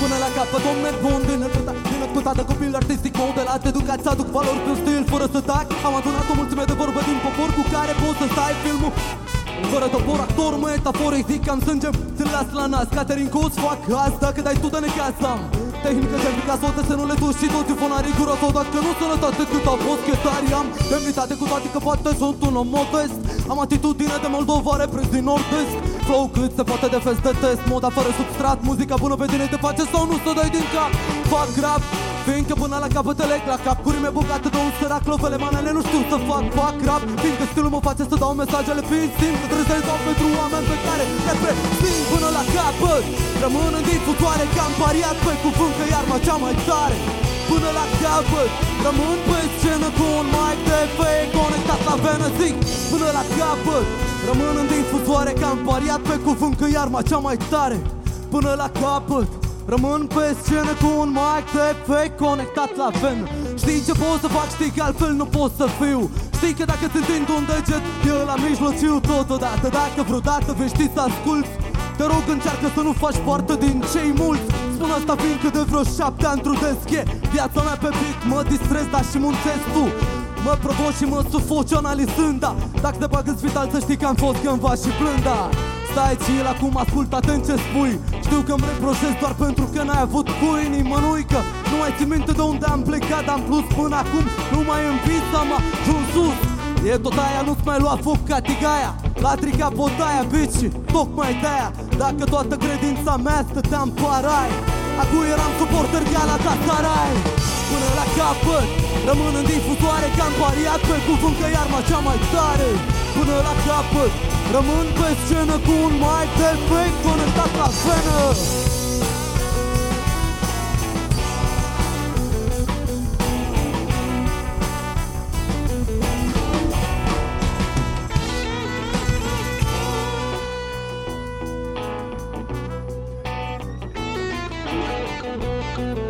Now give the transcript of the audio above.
Până la capăt om merg bun din întâta Din ascultată copil artistic modelat Educat să aduc valori prin stil fără să tac. Am adunat o mulțime de vorbă din popor Cu care poți să stai filmul. Fără topor, actor, metaforic, zic am sânge. Ți-l las la nas, Caterin Cos, fac asta că dai tu de necasa Tehnică de Picasso, desenule tu și toți fonarii cu rotot Dacă nu sănătate cât a fost, că tari am. Demnitate cu toate că poate sunt un om modest. Am atitudine de moldovare prins din nord-est. Flow cât se poate de fest de test. Moda fără substrat, muzica bună pe tine te face sau nu să dai din cap. Fac rap, Fiindcă până la capăt leg la cap. Cu rime bogate de un sărac Lovele manele nu știu să fac. Fac rap Fiindcă stilul mă face să dau mesajele fiind simt Că trebuie să-i dau pentru oameni pe care le prețin până la capăt. Rămân în difuzoare Că am pariat pe cuvânt că iarma cea mai tare. Până la capăt Rămân pe scenă cu un mic de fake Conectat la venă zic Până la capăt. Rămân în difuzoare Că am pariat pe cuvânt că iarma cea mai tare. Până la capăt Rămân pe scenă cu un mic de fake conectat la ven. Știi ce pot să fac, știi că altfel nu pot să fiu. Știi că dacă ți întind un deget, e la mijlociu totodată. Dacă vreodată vei ști să asculti. Te rog încearcă să nu faci parte din cei mulți. Spun asta fiindcă de vreo șapte ani trudesc. E Viața mea pe beat, mă distrez, dar și muncesc tu Mă provoci și mă sufoci analizând da. Dacă te bag în spital să știi că am fost cândva și blânda Stai chill, acum ascult atent ce spui. Știu că îmi reproșez doar pentru că n-ai avut cu inimă nu că Nu mai țin minte de unde am plecat Am plus până acum, nu mai în vița am ajuns sus. E tot aia, nu-ți mai lua foc ca tigaia La trica botaia, bici, tocmai de-aia. Dacă toată credința mea stătea în parai Acum eram suporter la ta sarai Până la capăt, rămân în difuzoare Că am pariat pe cuvânt că iarma cea mai tare Până la capăt. Rămân pe scenă cu un mic de fake conectat la venă Până la